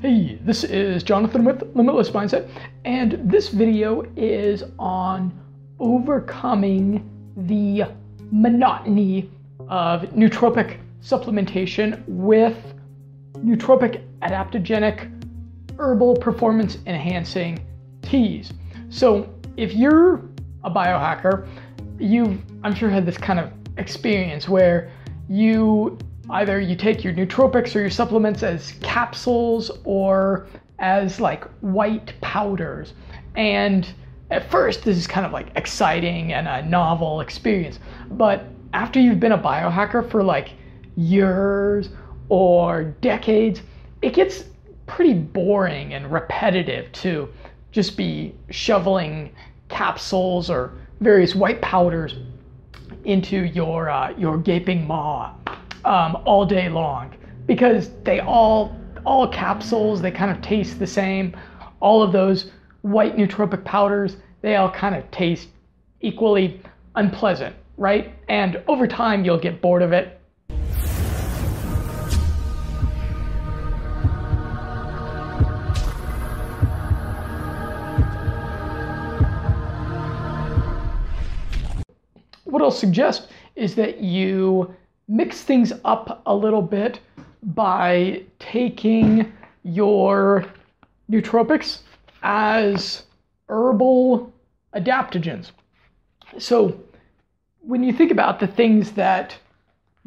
Hey, this is Jonathan with Limitless Mindset, and this video is on overcoming the monotony of nootropic supplementation with nootropic adaptogenic herbal performance enhancing teas. So, if you're a biohacker, you've, I'm sure, had this kind of experience where you either you take your nootropics or your supplements as capsules or as like white powders. And at first, this is kind of like exciting and a novel experience. But after you've been a biohacker for like years or decades, it gets pretty boring and repetitive to just be shoveling capsules or various white powders into your uh, your gaping maw um, all day long because they all all capsules they kind of taste the same. All of those white nootropic powders they all kind of taste equally unpleasant, right? And over time you'll get bored of it. What I'll suggest is that you mix things up a little bit by taking your nootropics as herbal adaptogens. So, when you think about the things that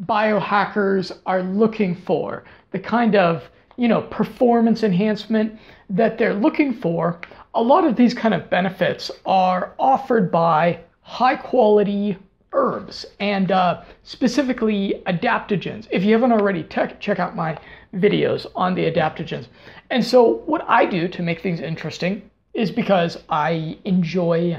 biohackers are looking for, the kind of you know performance enhancement that they're looking for, a lot of these kind of benefits are offered by high quality herbs and uh, specifically adaptogens. If you haven't already, te- check out my videos on the adaptogens. And so, what I do to make things interesting is because I enjoy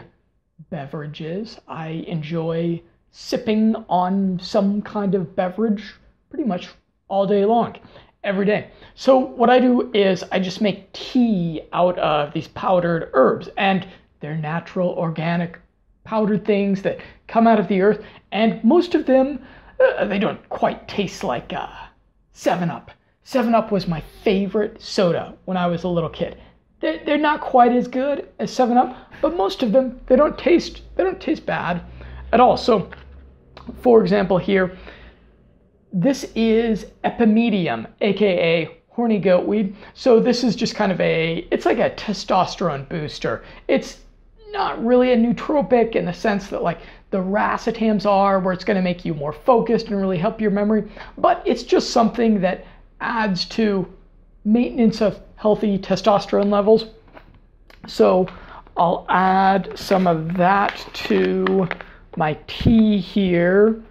beverages, I enjoy sipping on some kind of beverage pretty much all day long, every day. So, what I do is I just make tea out of these powdered herbs, and they're natural, organic powdered things that come out of the earth, and most of them, uh, they don't quite taste like uh, 7 Up. 7 Up was my favorite soda when I was a little kid. They're, they're not quite as good as 7 Up, but most of them, they don't taste, they don't taste bad at all. So, for example, here, this is Epimedium, aka horny goatweed. So this is just kind of a, it's like a testosterone booster. It's not really a nootropic in the sense that like the racetams are, where it's going to make you more focused and really help your memory, but it's just something that adds to maintenance of healthy testosterone levels. So I'll add some of that to my tea here,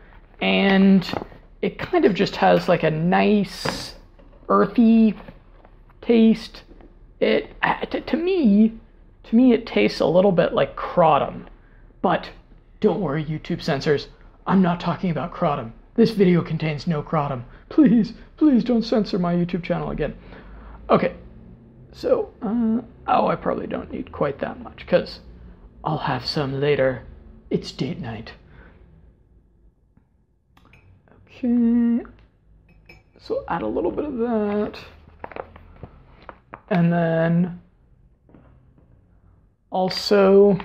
and it kind of just has like a nice earthy taste. It to me to me, it tastes a little bit like kratom. But don't worry, YouTube censors. I'm not talking about kratom. This video contains no kratom. Please, please don't censor my YouTube channel again. Okay, so, uh, oh, I probably don't need quite that much because I'll have some later. It's date night. Okay, so add a little bit of that. And then also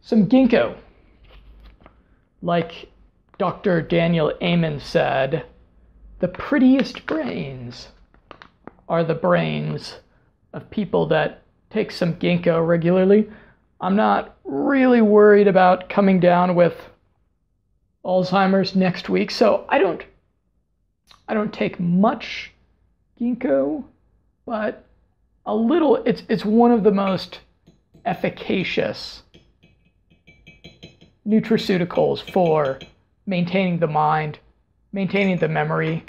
some ginkgo. Like Dr. Daniel Amen said, the prettiest brains are the brains of people that take some ginkgo regularly. I'm not really worried about coming down with Alzheimer's next week, so I don't I don't take much ginkgo, but a little it's it's one of the most efficacious nutraceuticals for maintaining the mind, maintaining the memory.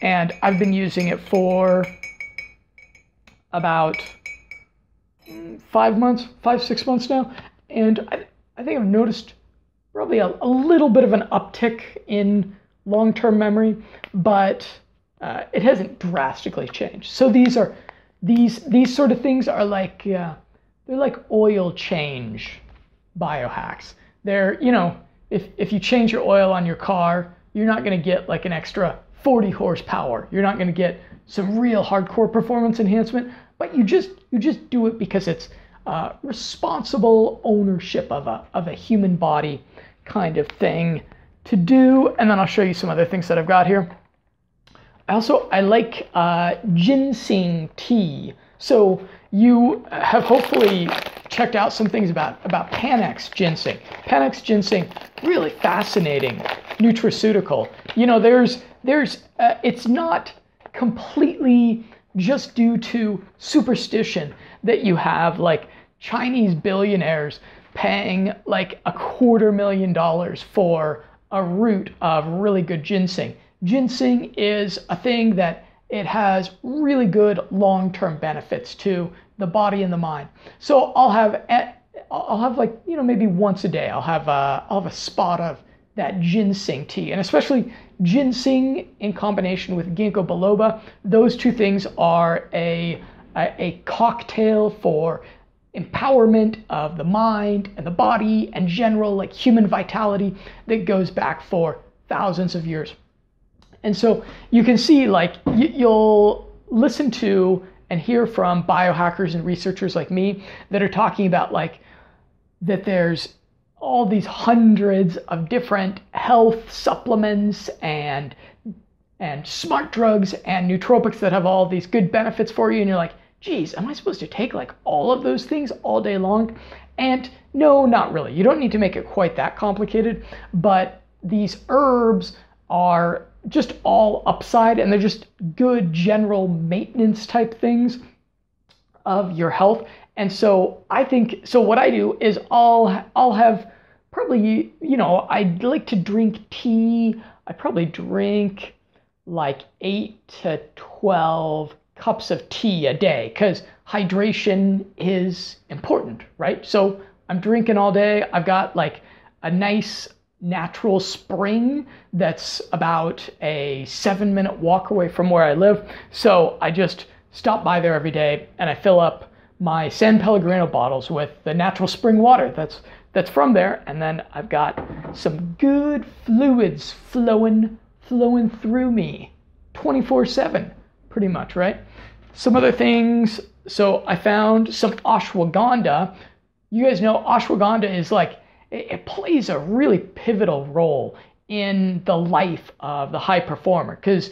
And I've been using it for about five months, five, six months now. And I, I think I've noticed probably a, a little bit of an uptick in long term memory, but uh, it hasn't drastically changed. So these are these these sort of things are like uh, they're like oil change biohacks. They're, you know, if, if you change your oil on your car, you're not going to get like an extra 40 horsepower. You're not going to get some real hardcore performance enhancement, but you just you just do it because it's uh, responsible ownership of a of a human body kind of thing to do. And then I'll show you some other things that I've got here. I also I like uh, ginseng tea. So you have hopefully checked out some things about about Panax ginseng. Panax ginseng, really fascinating nutraceutical. You know, there's there's uh, it's not completely just due to superstition that you have like Chinese billionaires paying like a quarter million dollars for a root of really good ginseng. Ginseng is a thing that it has really good long-term benefits to the body and the mind. So I'll have I'll have like you know maybe once a day I'll have a, I'll have a spot of that ginseng tea and especially ginseng in combination with ginkgo biloba. Those two things are a a, a cocktail for empowerment of the mind and the body and general like human vitality that goes back for thousands of years. And so you can see like you'll listen to and hear from biohackers and researchers like me that are talking about like that there's all these hundreds of different health supplements and and smart drugs and nootropics that have all these good benefits for you and you're like geez, am I supposed to take like all of those things all day long? And no, not really. You don't need to make it quite that complicated, but these herbs are just all upside and they're just good general maintenance type things of your health. And so I think so what I do is I'll I'll have probably you know, I like to drink tea. I probably drink like 8 to 12 cups of tea a day because hydration is important, right? So I'm drinking all day. I've got like a nice natural spring that's about a seven minute walk away from where I live. So I just stop by there every day and I fill up my San Pellegrino bottles with the natural spring water that's that's from there and then I've got some good fluids flowing flowing through me 24/7 pretty much, right? Some other things. So I found some ashwagandha. You guys know ashwagandha is like, it, it plays a really pivotal role in the life of the high performer because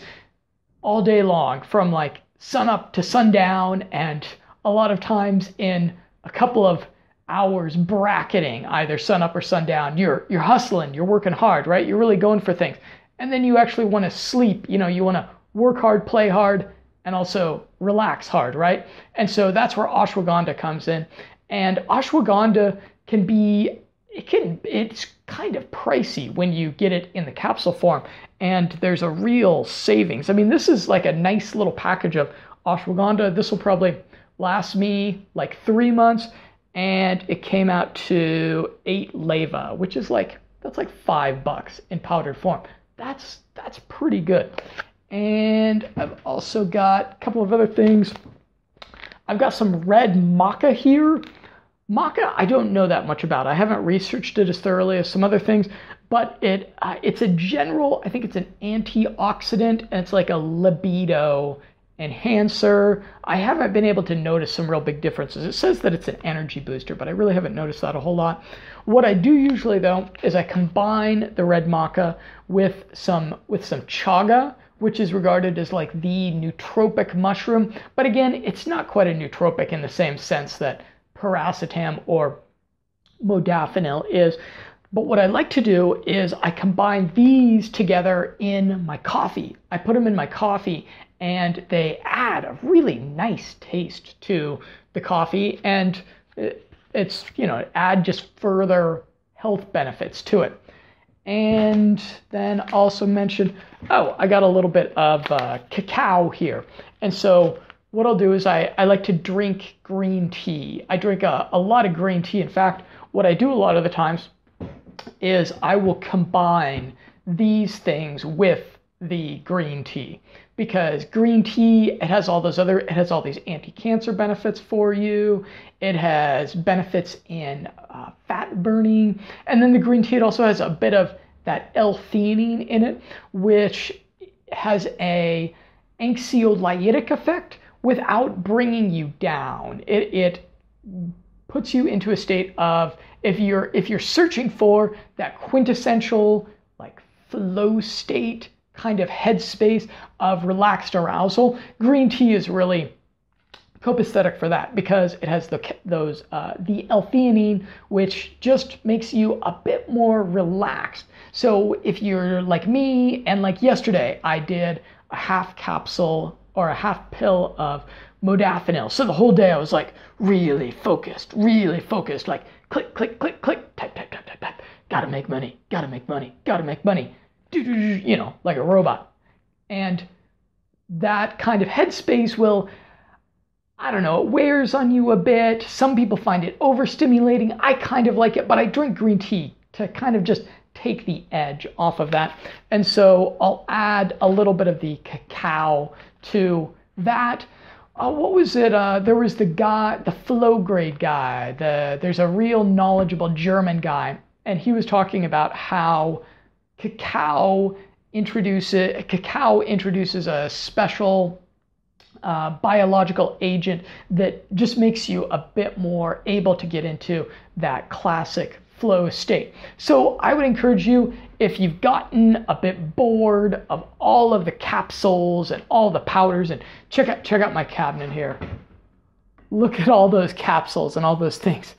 all day long, from like sun up to sundown, and a lot of times in a couple of hours bracketing either sun up or sundown, you're you're hustling, you're working hard, right? You're really going for things. And then you actually want to sleep, you know, you want to work hard, play hard, and also relax hard, right? And so that's where ashwagandha comes in. And ashwagandha can be it can it's kind of pricey when you get it in the capsule form and there's a real savings. I mean, this is like a nice little package of ashwagandha. This will probably last me like 3 months and it came out to 8 leva, which is like that's like 5 bucks in powdered form. That's that's pretty good. And I've also got a couple of other things. I've got some red maca here. Maca, I don't know that much about. I haven't researched it as thoroughly as some other things, but it uh, it's a general. I think it's an antioxidant, and it's like a libido enhancer. I haven't been able to notice some real big differences. It says that it's an energy booster, but I really haven't noticed that a whole lot. What I do usually though is I combine the red maca with some with some chaga, which is regarded as like the nootropic mushroom. But again, it's not quite a nootropic in the same sense that piracetam or modafinil is. But what I like to do is I combine these together in my coffee. I put them in my coffee and they add a really nice taste to the coffee and it's, you know, add just further health benefits to it and then also mention, oh, I got a little bit of uh, cacao here. And so what I'll do is I, I like to drink green tea. I drink a, a lot of green tea. In fact, what I do a lot of the times is I will combine these things with the green tea because green tea it has all those other it has all these anti-cancer benefits for you it has benefits in uh, fat burning and then the green tea it also has a bit of that l-theanine in it which has a anxiolytic effect without bringing you down. It, it puts you into a state of if you're if you're searching for that quintessential like flow state kind of headspace of relaxed arousal, green tea is really copacetic for that because it has the those uh, the L-theanine, which just makes you a bit more relaxed. So if you're like me and like yesterday, I did a half capsule or a half pill of modafinil. So the whole day I was like really focused, really focused, like click, click, click, click, type, type, type, type, type. Gotta make money, gotta make money, gotta make money. You know, like a robot. And that kind of headspace will, I don't know, it wears on you a bit. Some people find it overstimulating. I kind of like it, but I drink green tea to kind of just take the edge off of that. And so I'll add a little bit of the cacao to that. Uh, what was it? Uh, there was the guy, the flow grade guy. The there's a real knowledgeable German guy, and he was talking about how cacao introduces cacao introduces a special uh, biological agent that just makes you a bit more able to get into that classic flow state. So I would encourage you, if you've gotten a bit bored of all of the capsules and all the powders, and check out check out my cabinet here. Look at all those capsules and all those things.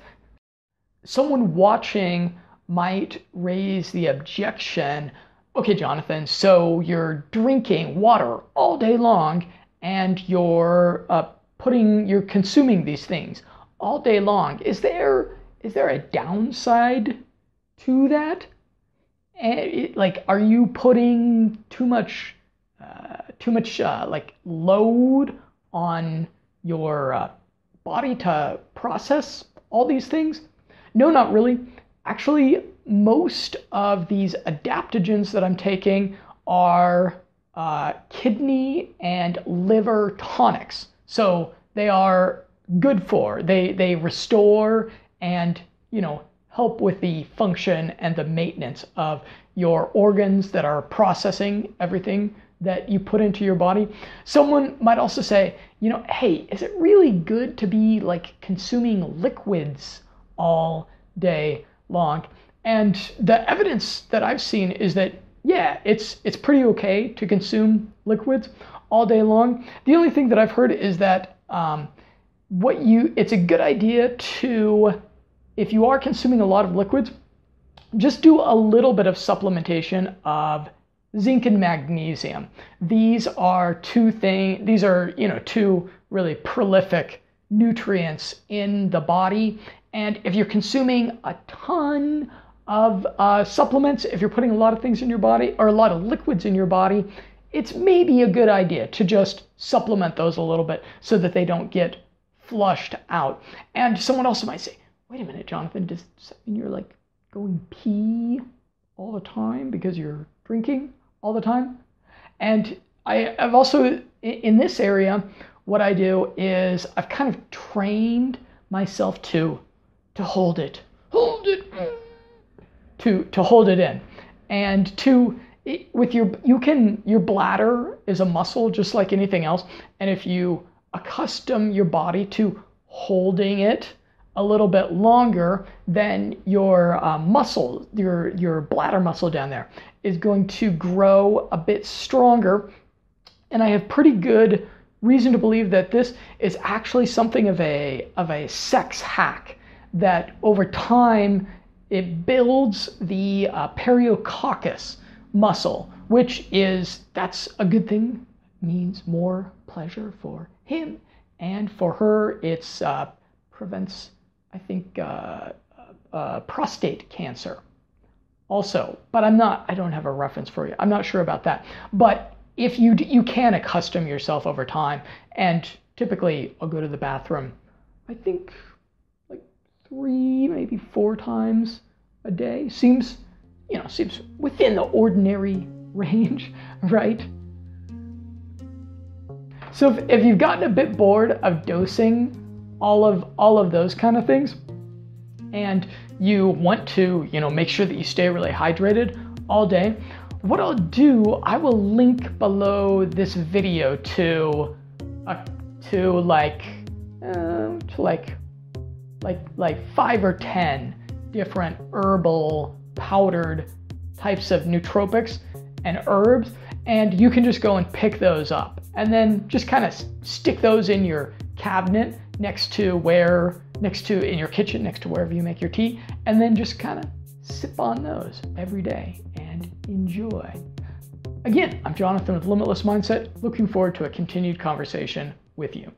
Someone watching might raise the objection, okay, Jonathan, so you're drinking water all day long and you're uh, putting, you're consuming these things all day long. Is there is there a downside to that? And like, are you putting too much, uh, too much uh, like load on your uh, body to process all these things? No, not really. Actually, most of these adaptogens that I'm taking are uh, kidney and liver tonics. So they are good for. They they restore and you know help with the function and the maintenance of your organs that are processing everything that you put into your body. Someone might also say, you know, hey, is it really good to be like consuming liquids all day long? And the evidence that I've seen is that yeah, it's it's pretty okay to consume liquids all day long. The only thing that I've heard is that um, what you it's a good idea to if you are consuming a lot of liquids, just do a little bit of supplementation of zinc and magnesium. These are two things, these are, you know, two really prolific nutrients in the body. And if you're consuming a ton of uh, supplements, if you're putting a lot of things in your body or a lot of liquids in your body, it's maybe a good idea to just supplement those a little bit so that they don't get flushed out. And someone else might say, wait a minute, Jonathan, does that mean you're like going pee all the time because you're drinking all the time? And I, I've also, in this area, what I do is I've kind of trained myself to to hold it, hold it, to to hold it in, and to with your you can your bladder is a muscle just like anything else, and if you accustom your body to holding it a little bit longer, then your uh, muscle, your, your bladder muscle down there, is going to grow a bit stronger. And I have pretty good reason to believe that this is actually something of a, of a sex hack that over time it builds the uh, periococcus muscle, which is, that's a good thing, means more pleasure for him. And for her, it uh, prevents I think, uh, uh, prostate cancer also. But I'm not, I don't have a reference for you. I'm not sure about that. But if you, you can accustom yourself over time, and typically I'll go to the bathroom, I think like three, maybe four times a day. Seems, you know, seems within the ordinary range, right? So if, if you've gotten a bit bored of dosing all of all of those kind of things. And you want to you know make sure that you stay really hydrated all day. What I'll do, I will link below this video to, uh, to like, uh, to like, like, like five or ten different herbal powdered types of nootropics and herbs, and you can just go and pick those up, and then just kind of stick those in your cabinet next to where, next to in your kitchen, next to wherever you make your tea, and then just kind of sip on those every day and enjoy. Again, I'm Jonathan with Limitless Mindset, looking forward to a continued conversation with you.